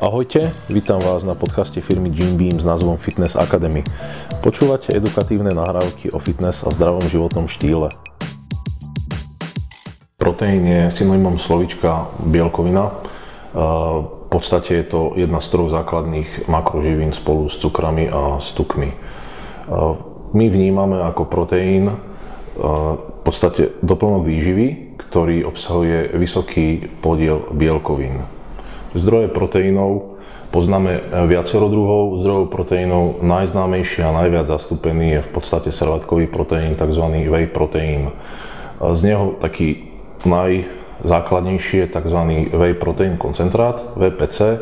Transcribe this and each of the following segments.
Ahojte, vítam vás na podcaste firmy Jim Beam s názvom Fitness Academy. Počúvate edukatívne nahrávky o fitness a zdravom životnom štýle. Proteín je synonymom slovička bielkovina. V podstate je to jedna z troch základných makroživín spolu s cukrami a s tukmi. My vnímame ako proteín v podstate doplnok výživy, ktorý obsahuje vysoký podiel bielkovín. Zdroje proteínov poznáme viacero druhov zdrojov proteínov. Najznámejší a najviac zastúpený je v podstate servátkový proteín, tzv. whey proteín. Z neho taký najzákladnejší je tzv. whey proteín koncentrát, VPC,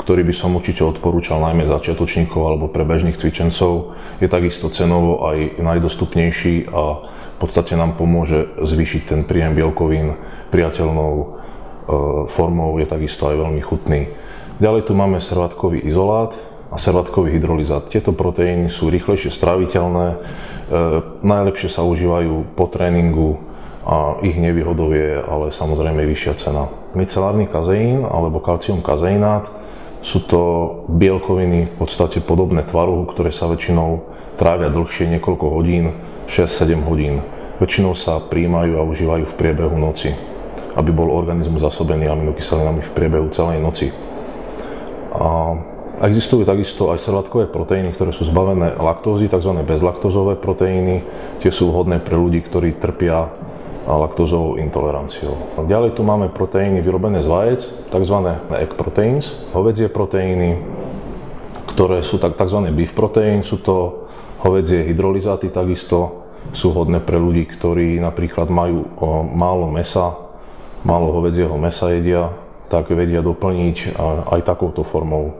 ktorý by som určite odporúčal najmä začiatočníkov alebo pre bežných cvičencov. Je takisto cenovo aj najdostupnejší a v podstate nám pomôže zvýšiť ten príjem bielkovín priateľnou E, formou je takisto aj veľmi chutný. Ďalej tu máme servátkový izolát a servátkový hydrolizát. Tieto proteíny sú rýchlejšie straviteľné, e, najlepšie sa užívajú po tréningu a ich nevýhodou je ale samozrejme vyššia cena. Micelárny kazeín alebo kalcium kazeinát sú to bielkoviny v podstate podobné tvarohu, ktoré sa väčšinou trávia dlhšie niekoľko hodín, 6-7 hodín. Väčšinou sa príjmajú a užívajú v priebehu noci aby bol organizmus zasobený aminokyselinami v priebehu celej noci. A existujú takisto aj servátkové proteíny, ktoré sú zbavené laktózy, tzv. bezlaktózové proteíny. Tie sú vhodné pre ľudí, ktorí trpia laktózovou intoleranciou. Ďalej tu máme proteíny vyrobené z vajec, tzv. egg proteins, hovedzie proteíny, ktoré sú tzv. beef protein, sú to hovedzie hydrolizáty takisto, sú hodné pre ľudí, ktorí napríklad majú málo mesa, málo hovedzieho mesa jedia, tak vedia doplniť aj takouto formou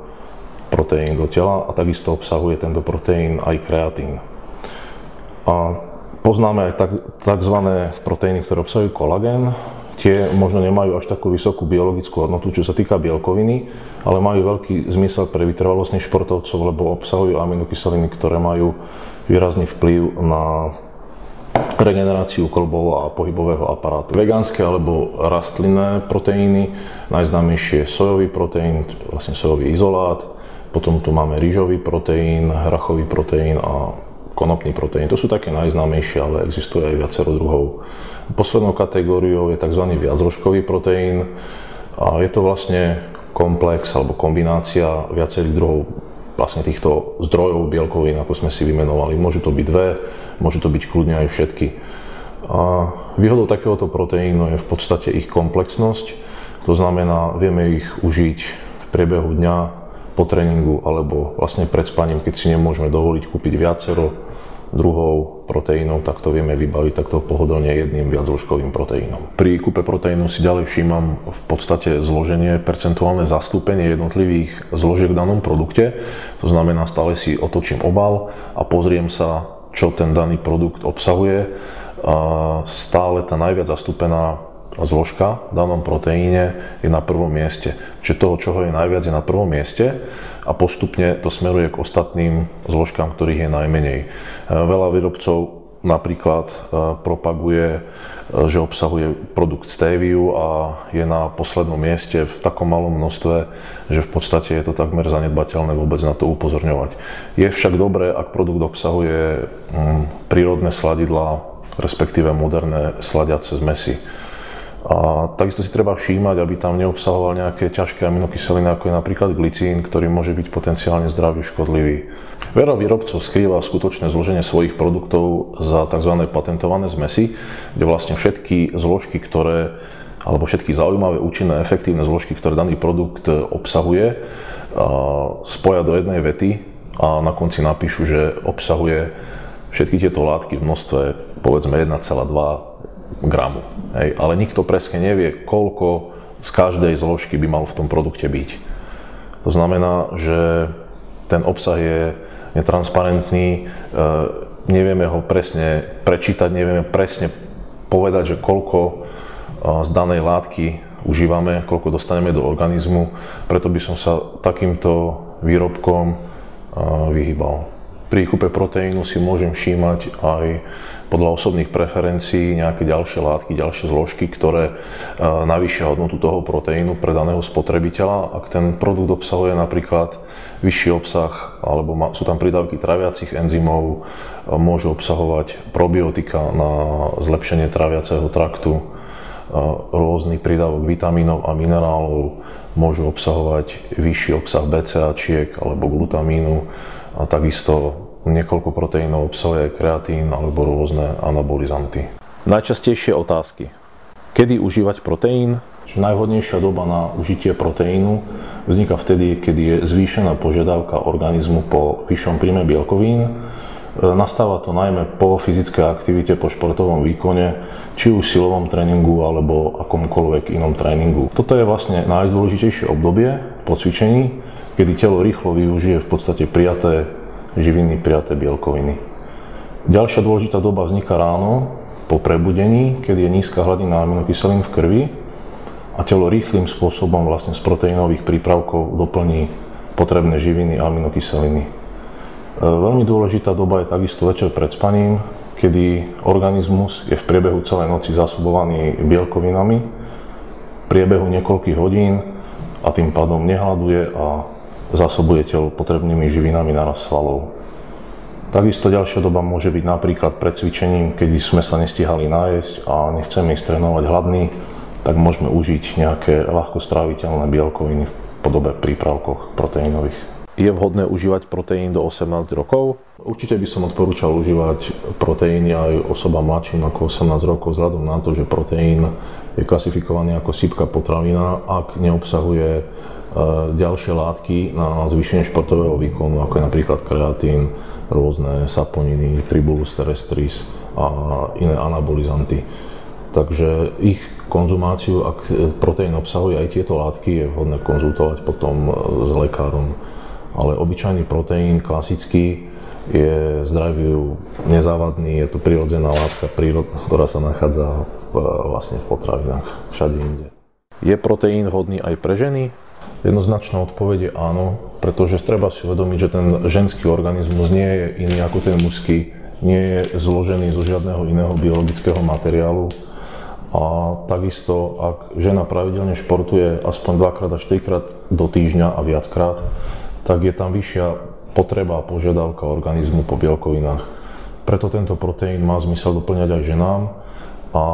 proteín do tela a takisto obsahuje tento proteín aj kreatín. A poznáme aj tzv. proteíny, ktoré obsahujú kolagén. Tie možno nemajú až takú vysokú biologickú hodnotu, čo sa týka bielkoviny, ale majú veľký zmysel pre vytrvalostných športovcov, lebo obsahujú aminokyseliny, ktoré majú výrazný vplyv na regeneráciu kolbov a pohybového aparátu. Vegánske alebo rastlinné proteíny, najznámejšie je sojový proteín, vlastne sojový izolát, potom tu máme rýžový proteín, hrachový proteín a konopný proteín. To sú také najznámejšie, ale existuje aj viacero druhov. Poslednou kategóriou je tzv. viacrožkový proteín. A je to vlastne komplex alebo kombinácia viacerých druhov vlastne týchto zdrojov bielkovín, ako sme si vymenovali. Môžu to byť dve, môžu to byť kľudne aj všetky. A výhodou takéhoto proteínu je v podstate ich komplexnosť, to znamená, vieme ich užiť v priebehu dňa, po tréningu alebo vlastne pred spaním, keď si nemôžeme dovoliť kúpiť viacero druhov proteínov, tak to vieme vybaviť takto pohodlne jedným viacložkovým proteínom. Pri kúpe proteínu si ďalej všímam v podstate zloženie, percentuálne zastúpenie jednotlivých zložiek v danom produkte. To znamená, stále si otočím obal a pozriem sa, čo ten daný produkt obsahuje. Stále tá najviac zastúpená zložka v danom proteíne je na prvom mieste. Čiže toho, čoho je najviac, je na prvom mieste a postupne to smeruje k ostatným zložkám, ktorých je najmenej. E, veľa výrobcov napríklad e, propaguje, e, že obsahuje produkt Steviu a je na poslednom mieste v takom malom množstve, že v podstate je to takmer zanedbateľné vôbec na to upozorňovať. Je však dobré, ak produkt obsahuje prírodné sladidlá, respektíve moderné sladiace zmesy. A takisto si treba všímať, aby tam neobsahoval nejaké ťažké aminokyseliny, ako je napríklad glicín, ktorý môže byť potenciálne zdraviu škodlivý. Veľa výrobcov skrýva skutočné zloženie svojich produktov za tzv. patentované zmesy, kde vlastne všetky zložky, ktoré alebo všetky zaujímavé, účinné, efektívne zložky, ktoré daný produkt obsahuje, spoja do jednej vety a na konci napíšu, že obsahuje všetky tieto látky v množstve povedzme 1,2 gramu. Hej, ale nikto presne nevie, koľko z každej zložky by mal v tom produkte byť. To znamená, že ten obsah je netransparentný, e, nevieme ho presne prečítať, nevieme presne povedať, že koľko e, z danej látky užívame, koľko dostaneme do organizmu. Preto by som sa takýmto výrobkom e, vyhýbal. Pri kúpe proteínu si môžem všímať aj podľa osobných preferencií nejaké ďalšie látky, ďalšie zložky, ktoré e, navýšia hodnotu toho proteínu pre daného spotrebiteľa. Ak ten produkt obsahuje napríklad vyšší obsah, alebo sú tam pridávky traviacich enzymov, e, môžu obsahovať probiotika na zlepšenie traviaceho traktu, e, rôzny prídavok vitamínov a minerálov, môžu obsahovať vyšší obsah BCAčiek alebo glutamínu a takisto Niekoľko proteínov obsahuje kreatín alebo rôzne anabolizanty. Najčastejšie otázky. Kedy užívať proteín? Najvhodnejšia doba na užitie proteínu vzniká vtedy, keď je zvýšená požiadavka organizmu po vyššom príjme bielkovín. E, nastáva to najmä po fyzickej aktivite, po športovom výkone, či už silovom tréningu alebo akomkoľvek inom tréningu. Toto je vlastne najdôležitejšie obdobie po cvičení, kedy telo rýchlo využije v podstate prijaté živiny, prijaté bielkoviny. Ďalšia dôležitá doba vzniká ráno, po prebudení, keď je nízka hladina aminokyselín v krvi a telo rýchlým spôsobom vlastne z proteínových prípravkov doplní potrebné živiny a aminokyseliny. E, veľmi dôležitá doba je takisto večer pred spaním, kedy organizmus je v priebehu celej noci zasobovaný bielkovinami, v priebehu niekoľkých hodín a tým pádom nehľaduje a zásobuje telo potrebnými živinami na svalov. Takisto ďalšia doba môže byť napríklad pred cvičením, keď sme sa nestihali nájsť a nechceme ísť trénovať hladný, tak môžeme užiť nejaké ľahko stráviteľné bielkoviny v podobe prípravkoch proteínových. Je vhodné užívať proteín do 18 rokov? Určite by som odporúčal užívať proteíny aj osobám mladším ako 18 rokov, vzhľadom na to, že proteín je klasifikovaný ako sypka potravina, ak neobsahuje E, ďalšie látky na zvýšenie športového výkonu, ako je napríklad kreatín, rôzne saponiny, tribulus terrestris a iné anabolizanty. Takže ich konzumáciu, ak proteín obsahuje aj tieto látky, je vhodné konzultovať potom e, s lekárom. Ale obyčajný proteín, klasický, je zdraviu nezávadný, je to prirodzená látka, ktorá sa nachádza v, vlastne v potravinách všade inde. Je proteín vhodný aj pre ženy? Jednoznačná odpoveď je áno, pretože treba si uvedomiť, že ten ženský organizmus nie je iný ako ten mužský, nie je zložený zo žiadneho iného biologického materiálu. A takisto, ak žena pravidelne športuje aspoň dvakrát až trikrát do týždňa a viackrát, tak je tam vyššia potreba a požiadavka organizmu po bielkovinách. Preto tento proteín má zmysel doplňať aj ženám, a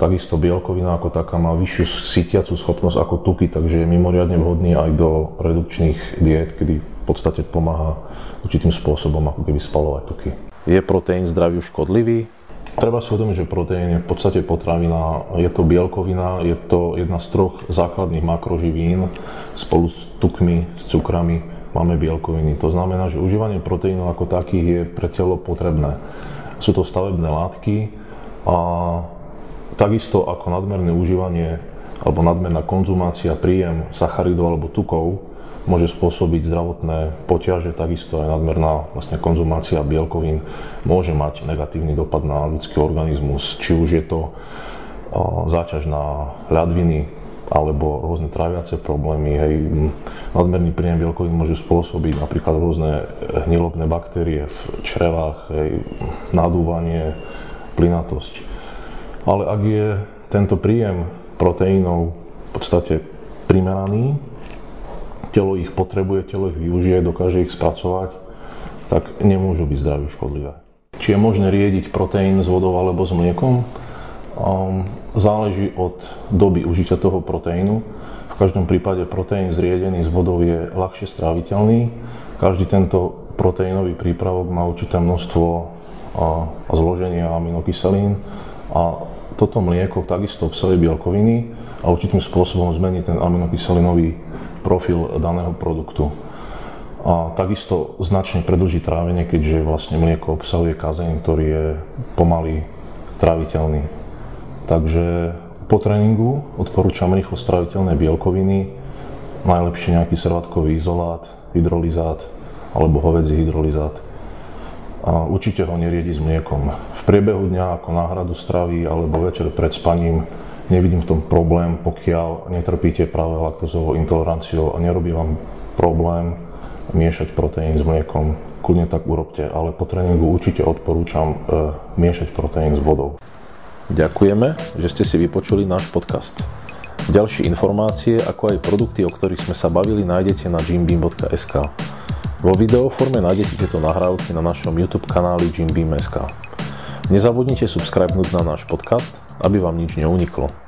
takisto bielkovina ako taká má vyššiu sytiacu schopnosť ako tuky, takže je mimoriadne vhodný aj do redukčných diet, kedy v podstate pomáha určitým spôsobom ako keby spalovať tuky. Je proteín zdraviu škodlivý? Treba si uvedomiť, že proteín je v podstate potravina, je to bielkovina, je to jedna z troch základných makroživín, spolu s tukmi, s cukrami máme bielkoviny. To znamená, že užívanie proteínov ako takých je pre telo potrebné. Sú to stavebné látky a Takisto ako nadmerné užívanie alebo nadmerná konzumácia, príjem sacharidov alebo tukov môže spôsobiť zdravotné poťaže, takisto aj nadmerná vlastne konzumácia bielkovín môže mať negatívny dopad na ľudský organizmus, či už je to záťaž na ľadviny alebo rôzne traviace problémy. Hej. Nadmerný príjem bielkovín môže spôsobiť napríklad rôzne hnilobné baktérie v črevách, hej, nadúvanie, plynatosť ale ak je tento príjem proteínov v podstate primeraný, telo ich potrebuje, telo ich využije, dokáže ich spracovať, tak nemôžu byť zdraviu škodlivé. Či je možné riediť proteín s vodou alebo s mliekom? Um, záleží od doby užitia toho proteínu. V každom prípade proteín zriedený s vodou je ľahšie stráviteľný. Každý tento proteínový prípravok má určité množstvo zloženia aminokyselín a toto mlieko takisto obsahuje bielkoviny a určitým spôsobom zmení ten aminokyselinový profil daného produktu. A takisto značne predlží trávenie, keďže vlastne mlieko obsahuje kazeín, ktorý je pomaly tráviteľný. Takže po tréningu odporúčam rýchlo straviteľné bielkoviny, najlepšie nejaký servátkový izolát, hydrolizát alebo hovedzí hydrolizát a určite ho neriedi s mliekom. V priebehu dňa ako náhradu stravy alebo večer pred spaním nevidím v tom problém, pokiaľ netrpíte práve laktozovou intoleranciou a nerobí vám problém miešať proteín s mliekom, kľudne tak urobte, ale po tréningu určite odporúčam e, miešať proteín s vodou. Ďakujeme, že ste si vypočuli náš podcast. Ďalšie informácie, ako aj produkty, o ktorých sme sa bavili, nájdete na gymbeam.sk. Vo videoforme nájdete tieto nahrávky na našom YouTube kanáli Jimbeam.sk. Nezabudnite subscribenúť na náš podcast, aby vám nič neuniklo.